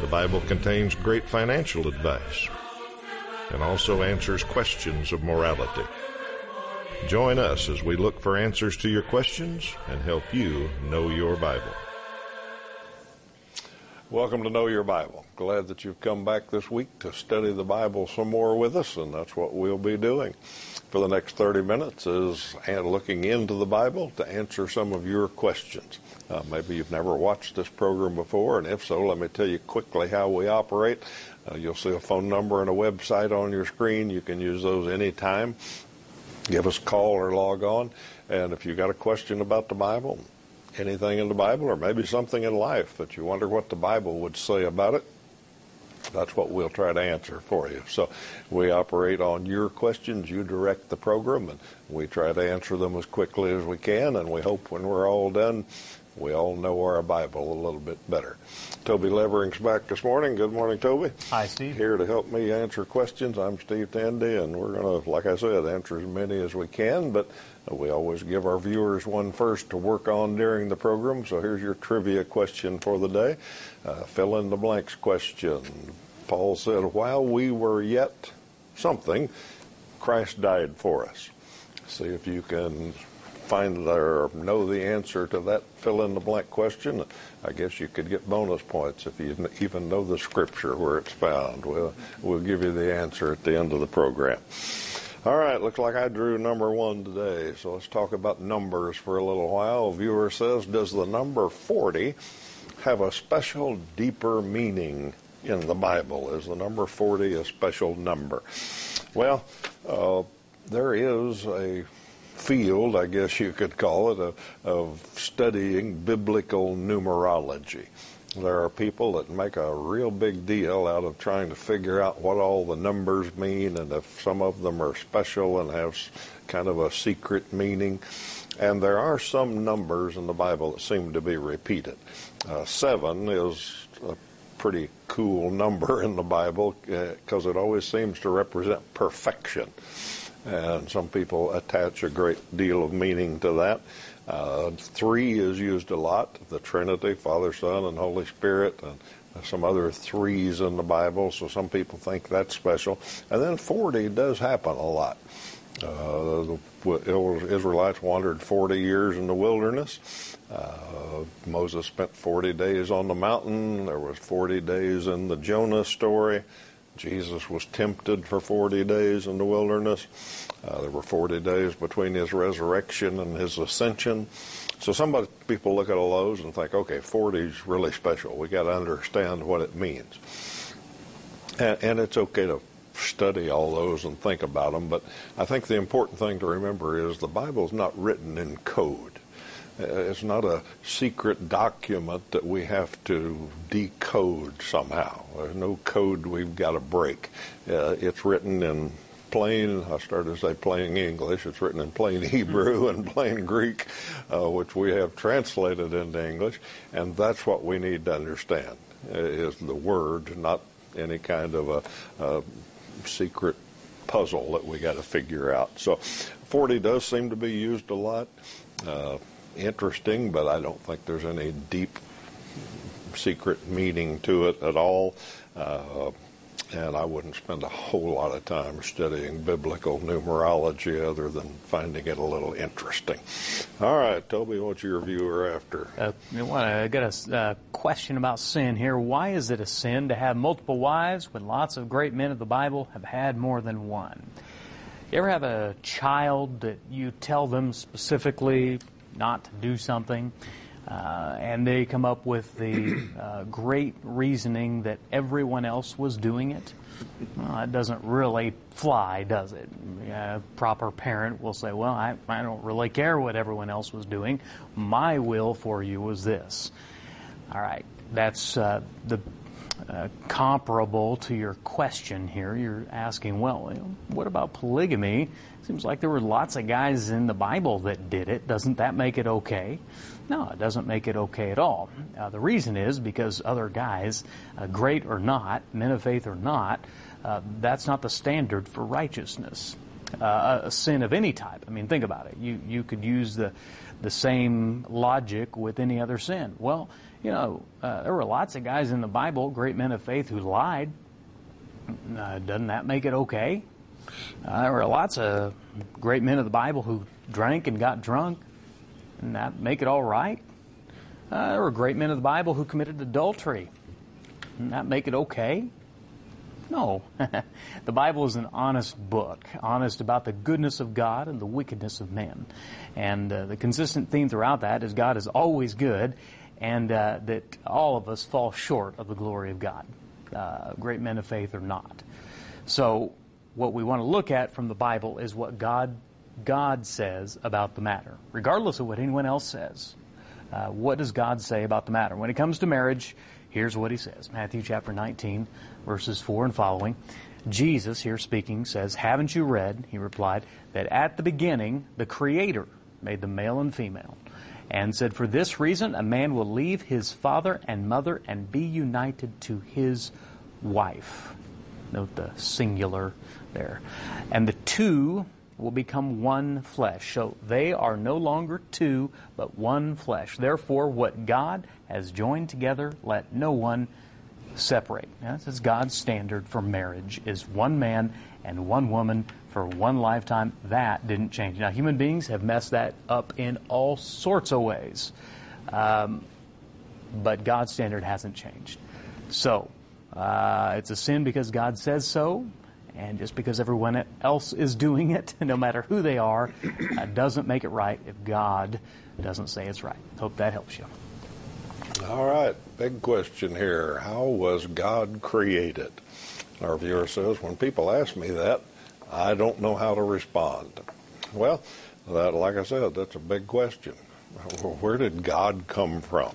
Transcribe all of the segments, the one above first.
The Bible contains great financial advice and also answers questions of morality. Join us as we look for answers to your questions and help you know your Bible. Welcome to Know Your Bible. Glad that you've come back this week to study the Bible some more with us, and that's what we'll be doing for the next 30 minutes is and looking into the Bible to answer some of your questions. Uh, maybe you've never watched this program before, and if so, let me tell you quickly how we operate. Uh, you'll see a phone number and a website on your screen. You can use those anytime. Give us a call or log on. And if you've got a question about the Bible, anything in the Bible, or maybe something in life that you wonder what the Bible would say about it, that's what we'll try to answer for you. So we operate on your questions. You direct the program, and we try to answer them as quickly as we can. And we hope when we're all done, we all know our Bible a little bit better. Toby Levering's back this morning. Good morning, Toby. Hi, Steve. Here to help me answer questions. I'm Steve Tandy, and we're going to, like I said, answer as many as we can, but we always give our viewers one first to work on during the program. So here's your trivia question for the day. Uh, fill in the blanks question. Paul said, While we were yet something, Christ died for us. See if you can find or know the answer to that fill in the blank question, I guess you could get bonus points if you even know the scripture where it's found. We'll, we'll give you the answer at the end of the program. All right, looks like I drew number one today, so let's talk about numbers for a little while. A viewer says, Does the number 40 have a special, deeper meaning in the Bible? Is the number 40 a special number? Well, uh, there is a field, I guess you could call it, of, of studying biblical numerology. There are people that make a real big deal out of trying to figure out what all the numbers mean and if some of them are special and have kind of a secret meaning. And there are some numbers in the Bible that seem to be repeated. Uh, seven is a pretty cool number in the Bible because uh, it always seems to represent perfection and some people attach a great deal of meaning to that. Uh, three is used a lot the Trinity, Father, Son, and Holy Spirit, and some other threes in the Bible, so some people think that's special. And then 40 does happen a lot. Uh, the Israelites wandered 40 years in the wilderness. Uh, Moses spent 40 days on the mountain. There was 40 days in the Jonah story. Jesus was tempted for 40 days in the wilderness. Uh, there were 40 days between his resurrection and his ascension. So some people look at all those and think, okay, 40 is really special. We got to understand what it means. And, and it's okay to study all those and think about them, but I think the important thing to remember is the Bible is not written in code. Uh, it's not a secret document that we have to decode somehow. There's no code we've got to break. Uh, it's written in plain, I started to say plain English, it's written in plain Hebrew and plain Greek, uh, which we have translated into English, and that's what we need to understand, uh, is the Word, not any kind of a, a secret puzzle that we got to figure out. So 40 does seem to be used a lot. Uh, interesting, but I don't think there's any deep secret meaning to it at all. Uh, and I wouldn't spend a whole lot of time studying biblical numerology other than finding it a little interesting. All right, Toby, what's your viewer after? Uh, I got a uh, question about sin here. Why is it a sin to have multiple wives when lots of great men of the Bible have had more than one? You ever have a child that you tell them specifically not to do something. Uh, and they come up with the uh, great reasoning that everyone else was doing it. Well, that doesn't really fly, does it? A proper parent will say, Well, I, I don't really care what everyone else was doing. My will for you was this. All right, that's uh, the uh, comparable to your question here. You're asking, well, you know, what about polygamy? Seems like there were lots of guys in the Bible that did it. Doesn't that make it okay? No, it doesn't make it okay at all. Uh, the reason is because other guys, uh, great or not, men of faith or not, uh, that's not the standard for righteousness. Uh, a sin of any type. I mean, think about it. You you could use the the same logic with any other sin. Well, you know, uh, there were lots of guys in the Bible, great men of faith, who lied. Uh, doesn't that make it okay? Uh, there were lots of great men of the Bible who drank and got drunk. Doesn't that make it all right? Uh, there were great men of the Bible who committed adultery. Doesn't that make it okay? No. the Bible is an honest book, honest about the goodness of God and the wickedness of men. And uh, the consistent theme throughout that is God is always good and uh, that all of us fall short of the glory of God, uh, great men of faith or not. So, what we want to look at from the Bible is what God God says about the matter, regardless of what anyone else says. Uh, what does God say about the matter? When it comes to marriage, here's what He says: Matthew chapter 19, verses 4 and following. Jesus, here speaking, says, "Haven't you read?" He replied, "that at the beginning the Creator made them male and female." And said, For this reason, a man will leave his father and mother and be united to his wife. Note the singular there. And the two will become one flesh. So they are no longer two, but one flesh. Therefore, what God has joined together, let no one separate. Now, this is God's standard for marriage, is one man and one woman for one lifetime. That didn't change. Now, human beings have messed that up in all sorts of ways, um, but God's standard hasn't changed. So, uh, it's a sin because God says so, and just because everyone else is doing it, no matter who they are, doesn't make it right if God doesn't say it's right. Hope that helps you. All right, big question here. How was God created? Our viewer says, when people ask me that, I don't know how to respond. Well, that, like I said, that's a big question. Where did God come from?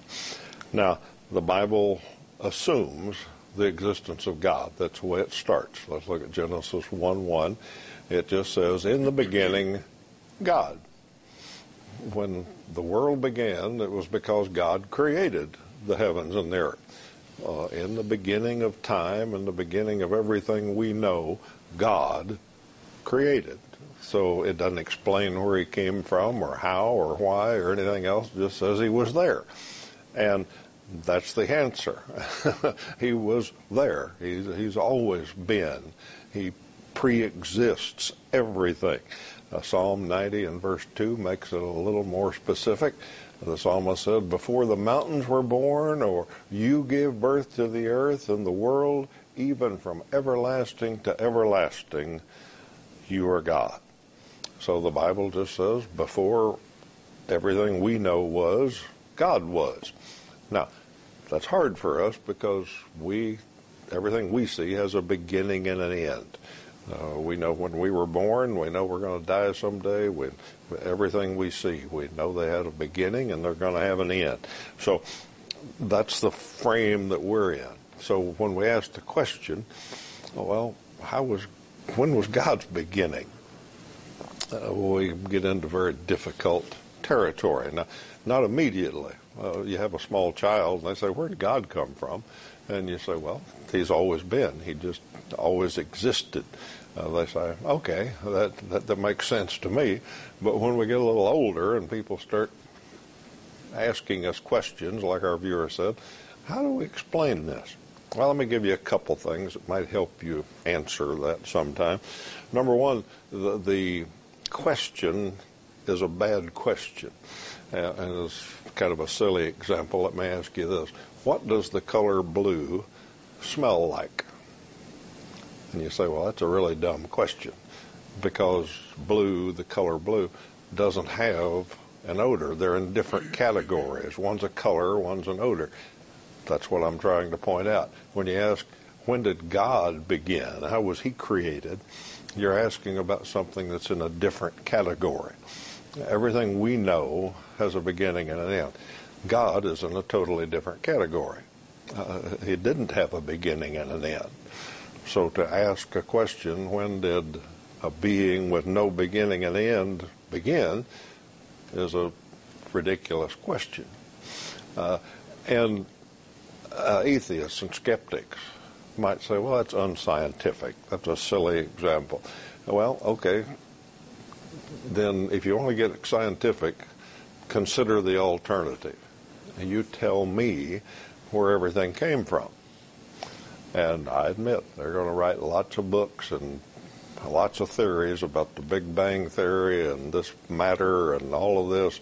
Now, the Bible assumes the existence of God. That's the way it starts. Let's look at Genesis 1 1. It just says, In the beginning, God. When the world began, it was because God created the heavens and the earth. Uh, in the beginning of time, in the beginning of everything we know, God created. So it doesn't explain where he came from or how or why or anything else. It just says he was there. And that's the answer. he was there. He's, he's always been. He pre-exists everything. Uh, Psalm 90 and verse 2 makes it a little more specific. The psalmist said, Before the mountains were born, or you gave birth to the earth and the world, even from everlasting to everlasting, you are God. So the Bible just says before everything we know was, God was. Now, that's hard for us because we, everything we see has a beginning and an end. Uh, we know when we were born, we know we're going to die someday. We, everything we see, we know they had a beginning and they're going to have an end. So that's the frame that we're in. So when we ask the question, well, how was when was God's beginning? Uh, we get into very difficult territory. Now, not immediately. Uh, you have a small child, and they say, "Where did God come from?" And you say, "Well, He's always been. He just always existed." Uh, they say, "Okay, that, that that makes sense to me." But when we get a little older and people start asking us questions, like our viewer said, how do we explain this? Well, let me give you a couple things that might help you answer that sometime. Number one, the, the question is a bad question. Uh, and as kind of a silly example, let me ask you this. What does the color blue smell like? And you say, well, that's a really dumb question because blue, the color blue, doesn't have an odor. They're in different categories. One's a color, one's an odor. That's what I'm trying to point out. When you ask, when did God begin? How was he created? You're asking about something that's in a different category. Everything we know has a beginning and an end. God is in a totally different category. Uh, he didn't have a beginning and an end. So to ask a question, when did a being with no beginning and end begin, is a ridiculous question. Uh, and uh, atheists and skeptics might say, well, that's unscientific. That's a silly example. Well, okay. Then if you want to get scientific, consider the alternative. You tell me where everything came from. And I admit they're going to write lots of books and lots of theories about the Big Bang Theory and this matter and all of this.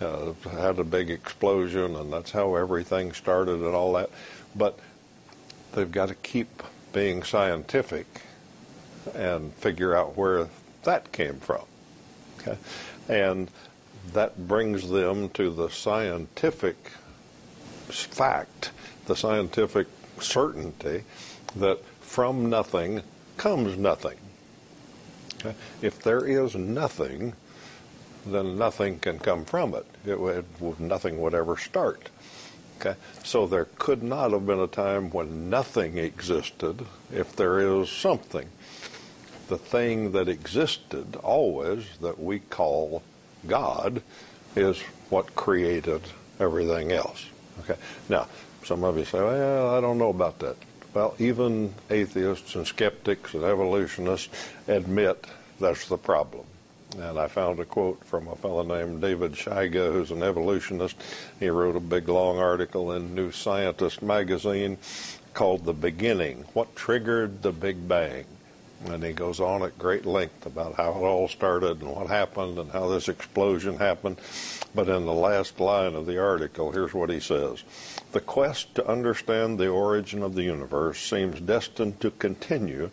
Uh, had a big explosion and that's how everything started and all that. But they've got to keep being scientific and figure out where that came from. And that brings them to the scientific fact, the scientific certainty that from nothing comes nothing. Okay? If there is nothing, then nothing can come from it. it nothing would ever start. Okay? So there could not have been a time when nothing existed if there is something. The thing that existed always that we call God is what created everything else. Okay. Now, some of you say, well, I don't know about that. Well, even atheists and skeptics and evolutionists admit that's the problem. And I found a quote from a fellow named David Shiga, who's an evolutionist. He wrote a big long article in New Scientist magazine called The Beginning What Triggered the Big Bang? And he goes on at great length about how it all started and what happened and how this explosion happened. But in the last line of the article, here's what he says The quest to understand the origin of the universe seems destined to continue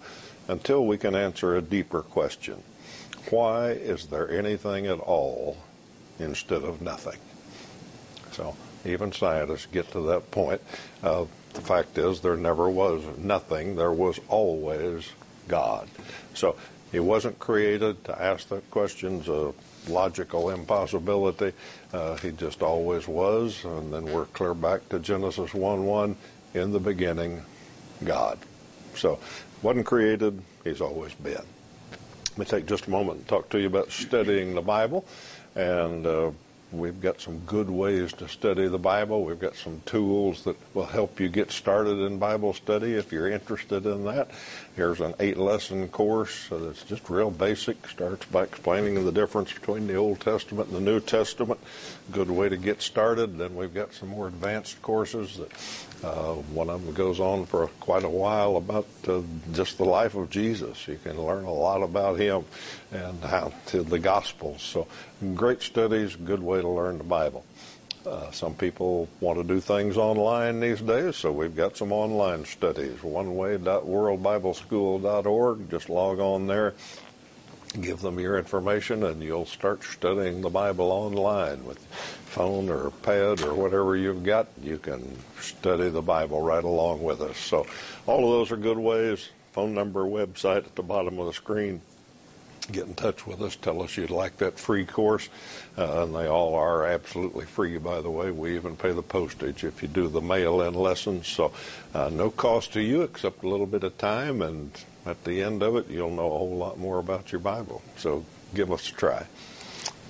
until we can answer a deeper question why is there anything at all instead of nothing? So even scientists get to that point. The fact is, there never was nothing. There was always God. So he wasn't created to ask that question's a logical impossibility. Uh, he just always was. And then we're clear back to Genesis 1 1. In the beginning, God. So wasn't created, he's always been. Let me take just a moment and talk to you about studying the Bible. And uh, we've got some good ways to study the Bible. We've got some tools that will help you get started in Bible study if you're interested in that. Here's an eight lesson course that's just real basic. Starts by explaining the difference between the Old Testament and the New Testament. Good way to get started. Then we've got some more advanced courses that uh, one of them goes on for quite a while about uh, just the life of Jesus. You can learn a lot about him and how to the Gospels. So great studies, good way to learn the Bible. Uh, some people want to do things online these days, so we've got some online studies. OneWay.worldbibleschool.org. Just log on there, give them your information, and you'll start studying the Bible online with phone or pad or whatever you've got. You can study the Bible right along with us. So, all of those are good ways. Phone number, website at the bottom of the screen get in touch with us. Tell us you'd like that free course. Uh, and they all are absolutely free, by the way. We even pay the postage if you do the mail in lessons. So, uh, no cost to you except a little bit of time. And at the end of it, you'll know a whole lot more about your Bible. So, give us a try.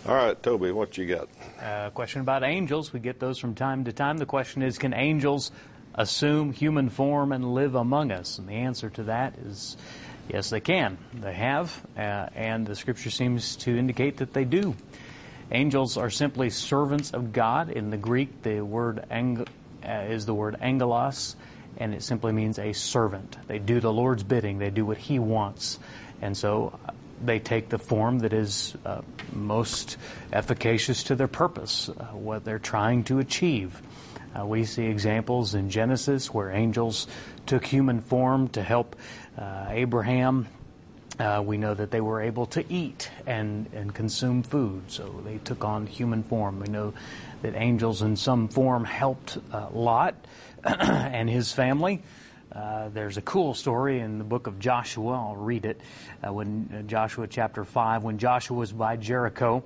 All right, Toby, what you got? A uh, question about angels. We get those from time to time. The question is Can angels assume human form and live among us? And the answer to that is Yes, they can. They have, uh, and the scripture seems to indicate that they do. Angels are simply servants of God. In the Greek, the word ang- uh, is the word angelos, and it simply means a servant. They do the Lord's bidding. They do what He wants, and so uh, they take the form that is uh, most efficacious to their purpose, uh, what they're trying to achieve. Uh, we see examples in Genesis where angels took human form to help Abraham, uh, we know that they were able to eat and, and consume food, so they took on human form. We know that angels in some form helped uh, Lot and his family Uh, there's a cool story in the book of Joshua. I'll read it. Uh, when uh, Joshua chapter 5, when Joshua was by Jericho,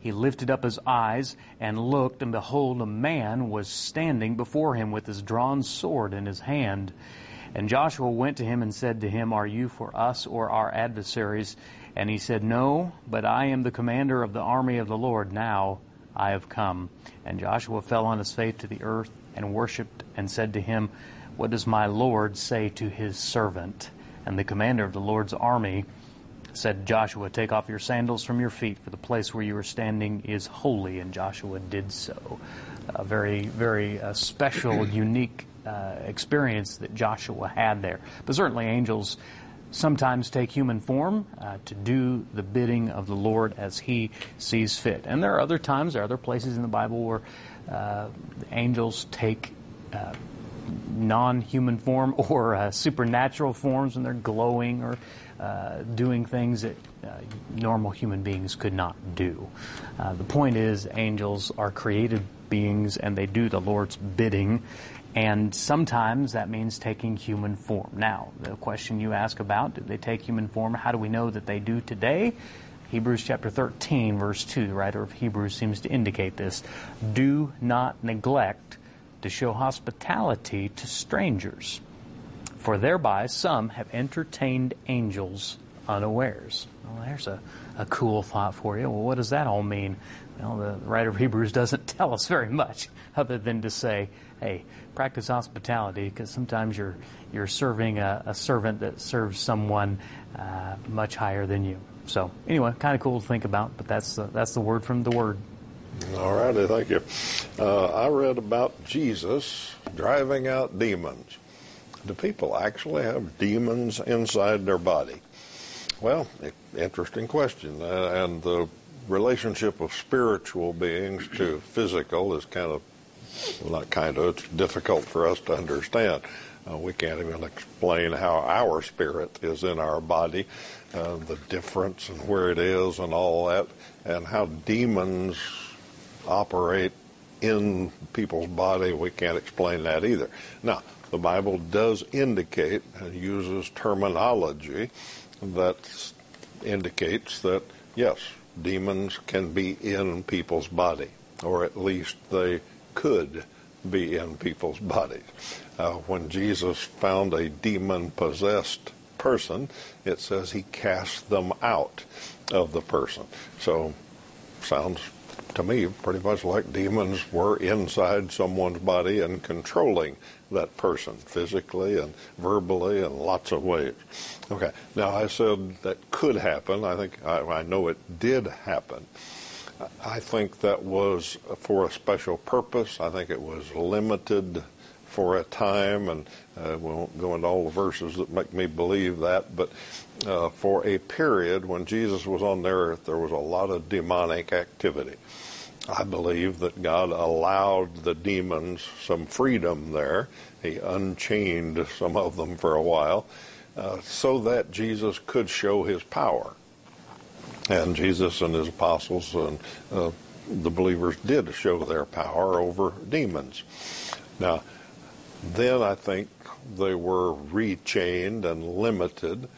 he lifted up his eyes and looked, and behold, a man was standing before him with his drawn sword in his hand. And Joshua went to him and said to him, Are you for us or our adversaries? And he said, No, but I am the commander of the army of the Lord. Now I have come. And Joshua fell on his face to the earth and worshipped and said to him, What does my Lord say to his servant? And the commander of the Lord's army said, Joshua, take off your sandals from your feet, for the place where you are standing is holy. And Joshua did so. A very, very uh, special, unique uh, experience that Joshua had there. But certainly angels sometimes take human form uh, to do the bidding of the Lord as he sees fit. And there are other times, there are other places in the Bible where uh, angels take uh, non-human form or uh, supernatural forms and they're glowing or uh, doing things that normal human beings could not do. The point is, angels are created beings and they do the Lord's bidding, and sometimes that means taking human form. Now, the question you ask about, did they take human form? How do we know that they do today? Hebrews chapter 13, verse 2, the writer of Hebrews seems to indicate this. Do not neglect to show hospitality to strangers, for thereby some have entertained angels unawares. Well, there's a, a cool thought for you. Well, what does that all mean? Well, the writer of Hebrews doesn't tell us very much other than to say, hey, practice hospitality because sometimes you're, you're serving a, a servant that serves someone uh, much higher than you. So, anyway, kind of cool to think about, but that's the, that's the word from the word. All righty, thank you. Uh, I read about Jesus driving out demons. Do people actually have demons inside their body? Well, interesting question. Uh, and the relationship of spiritual beings to physical is kind of, not kind of, it's difficult for us to understand. Uh, we can't even explain how our spirit is in our body, uh, the difference and where it is and all that, and how demons operate in people's body. We can't explain that either. Now, the Bible does indicate and uses terminology that indicates that, yes, demons can be in people's body, or at least they could be in people's bodies. Uh, when Jesus found a demon possessed person, it says he cast them out of the person. So, sounds to me pretty much like demons were inside someone's body and controlling that person physically and verbally in lots of ways. Okay, now I said that could happen. I think I, I know it did happen. I think that was for a special purpose. I think it was limited for a time, and uh, we won't go into all the verses that make me believe that, but uh, for a period when Jesus was on the earth, there was a lot of demonic activity. I believe that God allowed the demons some freedom there. He unchained some of them for a while uh, so that Jesus could show his power. And Jesus and his apostles and uh, the believers did show their power over demons. Now, then I think they were rechained and limited,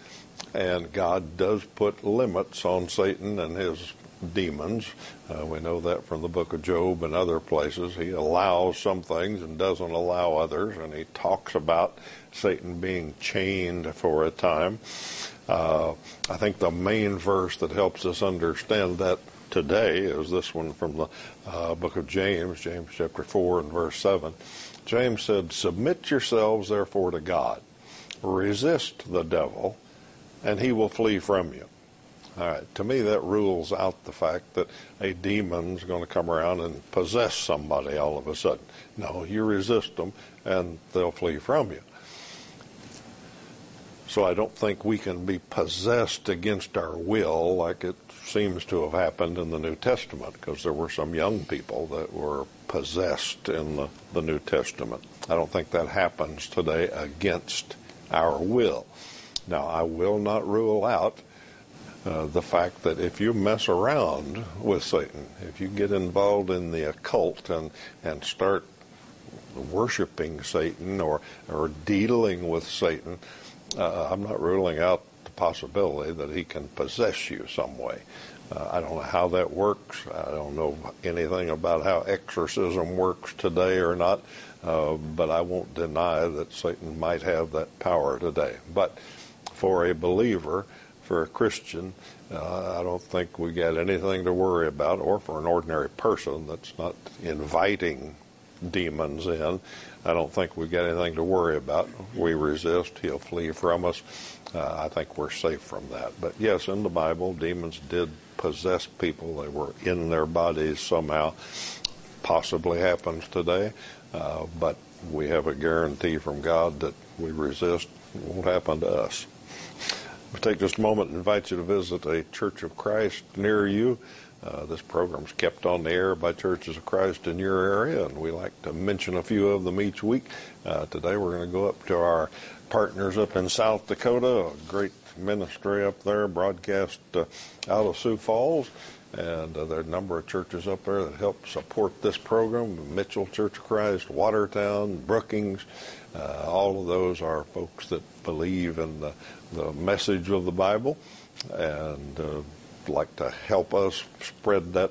and God does put limits on Satan and his demons. Uh, we know that from the book of Job and other places. He allows some things and doesn't allow others, and he talks about Satan being chained for a time. Uh, I think the main verse that helps us understand that today is this one from the uh, book of James, James chapter 4 and verse 7. James said, Submit yourselves therefore to God, resist the devil, and he will flee from you. All right. To me, that rules out the fact that a demon's going to come around and possess somebody all of a sudden. No, you resist them, and they'll flee from you. So I don't think we can be possessed against our will like it seems to have happened in the New Testament, because there were some young people that were possessed in the, the New Testament. I don't think that happens today against our will. Now, I will not rule out uh, the fact that if you mess around with Satan, if you get involved in the occult and, and start worshiping Satan or, or dealing with Satan, uh, I'm not ruling out the possibility that he can possess you some way. Uh, I don't know how that works. I don't know anything about how exorcism works today or not, uh, but I won't deny that Satan might have that power today. But for a believer, for a Christian, uh, I don't think we got anything to worry about, or for an ordinary person that's not inviting demons in. I don't think we've got anything to worry about. We resist, he'll flee from us. Uh, I think we're safe from that. But yes, in the Bible, demons did possess people. They were in their bodies somehow. Possibly happens today, uh, but we have a guarantee from God that we resist won't happen to us. We'll take just a moment and invite you to visit a Church of Christ near you. Uh, this program is kept on the air by Churches of Christ in your area, and we like to mention a few of them each week. Uh, today we're going to go up to our partners up in South Dakota, a great ministry up there, broadcast uh, out of Sioux Falls. And uh, there are a number of churches up there that help support this program Mitchell Church of Christ, Watertown, Brookings. Uh, all of those are folks that believe in the, the message of the Bible and uh, like to help us spread that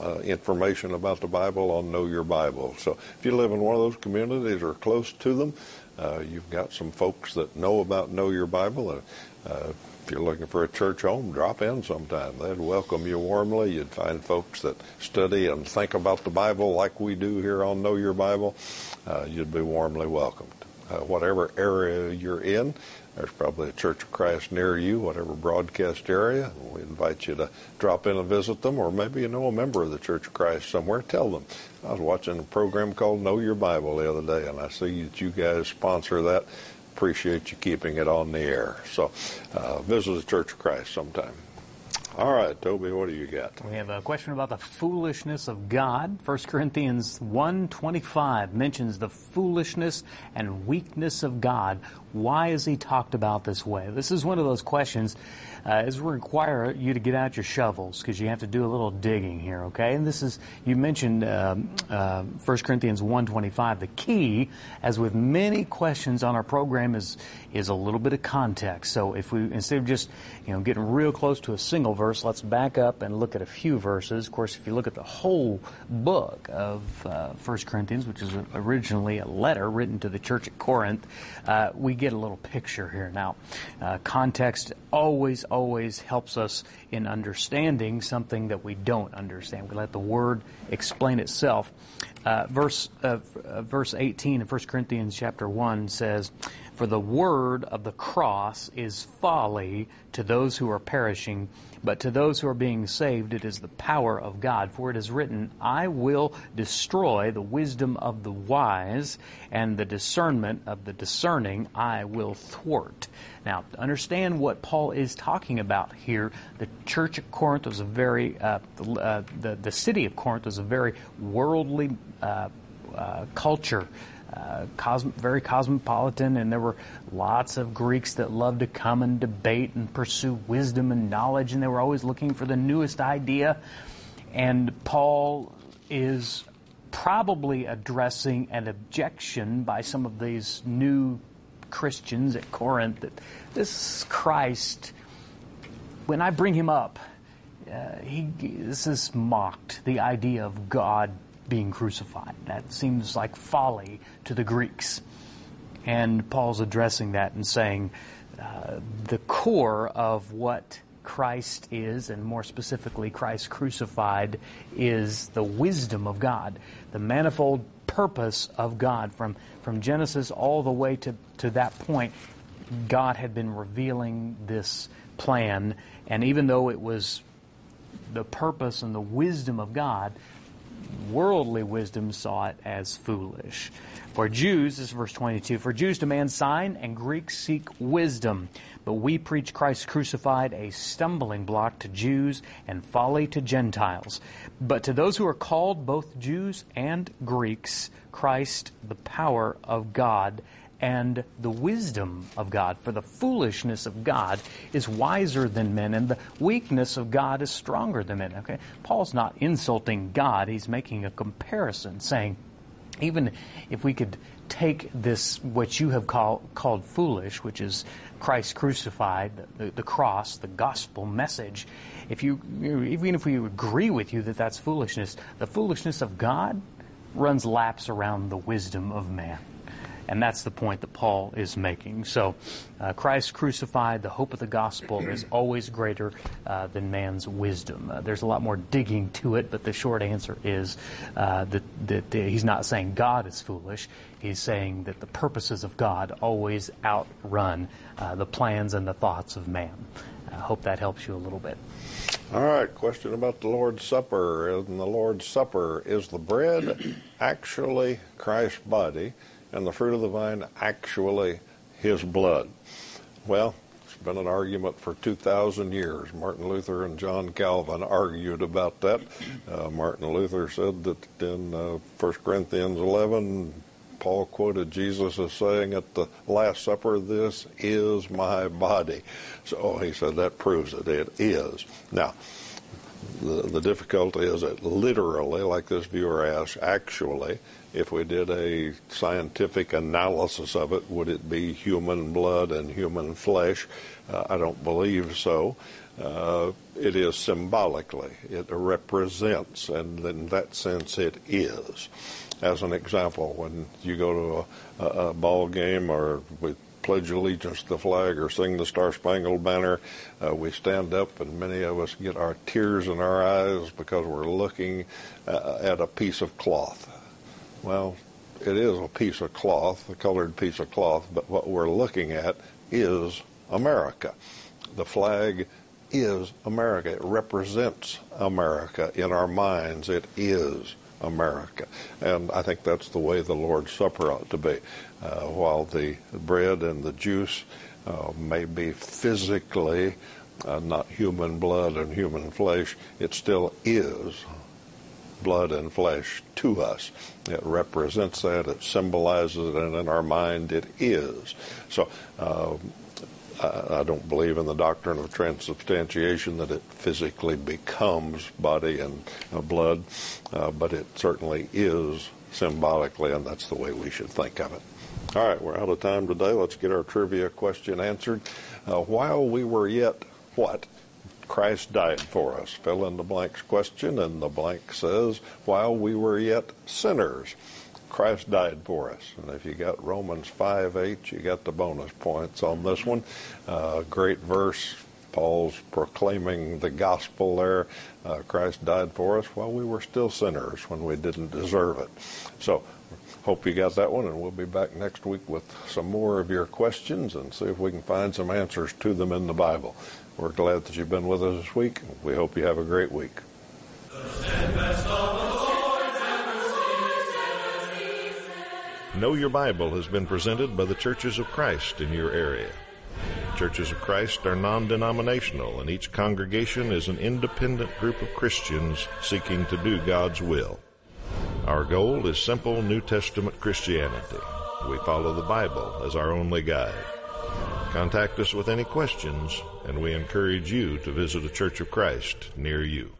uh, information about the Bible on Know Your Bible. So if you live in one of those communities or close to them, uh, you've got some folks that know about Know Your Bible. Uh, if you're looking for a church home, drop in sometime. They'd welcome you warmly. You'd find folks that study and think about the Bible like we do here on Know Your Bible. Uh, you'd be warmly welcomed. Uh, whatever area you're in, there's probably a Church of Christ near you, whatever broadcast area. We invite you to drop in and visit them, or maybe you know a member of the Church of Christ somewhere. Tell them. I was watching a program called Know Your Bible the other day, and I see that you guys sponsor that appreciate you keeping it on the air. So uh, visit the Church of Christ sometime. All right, Toby, what do you got? We have a question about the foolishness of God. 1 Corinthians 1.25 mentions the foolishness and weakness of God. Why is he talked about this way? This is one of those questions uh, is we require you to get out your shovels because you have to do a little digging here, okay? And this is, you mentioned um, uh, 1 Corinthians 1.25. The key, as with many questions on our program, is, is a little bit of context. So if we, instead of just, you know, getting real close to a single verse, let's back up and look at a few verses. Of course, if you look at the whole book of uh, 1 Corinthians, which is originally a letter written to the church at Corinth, uh, we get a little picture here. Now, uh, context always, always helps us in understanding something that we don't understand. We let the Word explain itself. Uh, verse uh, uh verse 18 of 1 Corinthians chapter 1 says, "For the word of the cross is folly to those who are perishing." But to those who are being saved, it is the power of God. For it is written, I will destroy the wisdom of the wise, and the discernment of the discerning I will thwart. Now, understand what Paul is talking about here, the church of Corinth was a very, uh, uh, the, the city of Corinth was a very worldly uh, uh culture uh, very cosmopolitan, and there were lots of Greeks that loved to come and debate and pursue wisdom and knowledge, and they were always looking for the newest idea. And Paul is probably addressing an objection by some of these new Christians at Corinth that this Christ, when I bring him up, uh, he this is mocked the idea of God being crucified. That seems like folly to the Greeks. And Paul's addressing that and saying uh, the core of what Christ is, and more specifically, Christ crucified, is the wisdom of God, the manifold purpose of God. From, from Genesis all the way to, to that point, God had been revealing this plan, and even though it was the purpose and the wisdom of God, worldly wisdom saw it as foolish. For Jews, this is verse 22, for Jews demand sign and Greeks seek wisdom. But we preach Christ crucified, a stumbling block to Jews and folly to Gentiles. But to those who are called, both Jews and Greeks, Christ, the power of God and the wisdom of God. For the foolishness of God is wiser than men, and the weakness of God is stronger than men. Okay? Paul's not insulting God, he's making a comparison, saying, even if we could take this, what you have call, called foolish, which is Christ crucified, the, the cross, the gospel message, if you, even if we agree with you that that's foolishness, the foolishness of God runs laps around the wisdom of man. And that's the point that Paul is making. So, uh, Christ crucified, the hope of the gospel is always greater uh, than man's wisdom. Uh, there's a lot more digging to it, but the short answer is uh, that, that he's not saying God is foolish. He's saying that the purposes of God always outrun uh, the plans and the thoughts of man. I hope that helps you a little bit. All right, question about the Lord's Supper. In the Lord's Supper, is the bread actually Christ's body? And the fruit of the vine actually his blood? Well, it's been an argument for 2,000 years. Martin Luther and John Calvin argued about that. Uh, Martin Luther said that in uh, 1 Corinthians 11, Paul quoted Jesus as saying at the Last Supper, This is my body. So he said that proves it. It is. Now, the, the difficulty is that literally, like this viewer asked, actually, if we did a scientific analysis of it, would it be human blood and human flesh? Uh, I don't believe so. Uh, it is symbolically. It represents, and in that sense, it is. As an example, when you go to a, a, ball game or we pledge allegiance to the flag or sing the Star Spangled Banner, uh, we stand up and many of us get our tears in our eyes because we're looking uh, at a piece of cloth well, it is a piece of cloth, a colored piece of cloth, but what we're looking at is America. The flag is America. It represents America in our minds. It is America. And I think that's the way the Lord's Supper ought to be. Uh, while the bread and the juice uh, may be physically uh, not human blood and human flesh, it still is blood and flesh to us. It represents that, it symbolizes it, and in our mind it is. So uh, I, I don't believe in the doctrine of transubstantiation that it physically becomes body and uh, blood, uh, but it certainly is symbolically, and that's the way we should think of it. All right, we're out of time today. Let's get our trivia question answered. Uh, while we were yet what? Christ died for us. Fill in the blanks question, and the blank says, while we were yet sinners, Christ died for us. And if you got Romans 5 8, you got the bonus points on this one. Uh, great verse. Paul's proclaiming the gospel there. Uh, Christ died for us while we were still sinners when we didn't deserve it. So, hope you got that one, and we'll be back next week with some more of your questions and see if we can find some answers to them in the Bible. We're glad that you've been with us this week. We hope you have a great week. Know Your Bible has been presented by the Churches of Christ in your area. Churches of Christ are non denominational, and each congregation is an independent group of Christians seeking to do God's will. Our goal is simple New Testament Christianity. We follow the Bible as our only guide. Contact us with any questions, and we encourage you to visit a Church of Christ near you.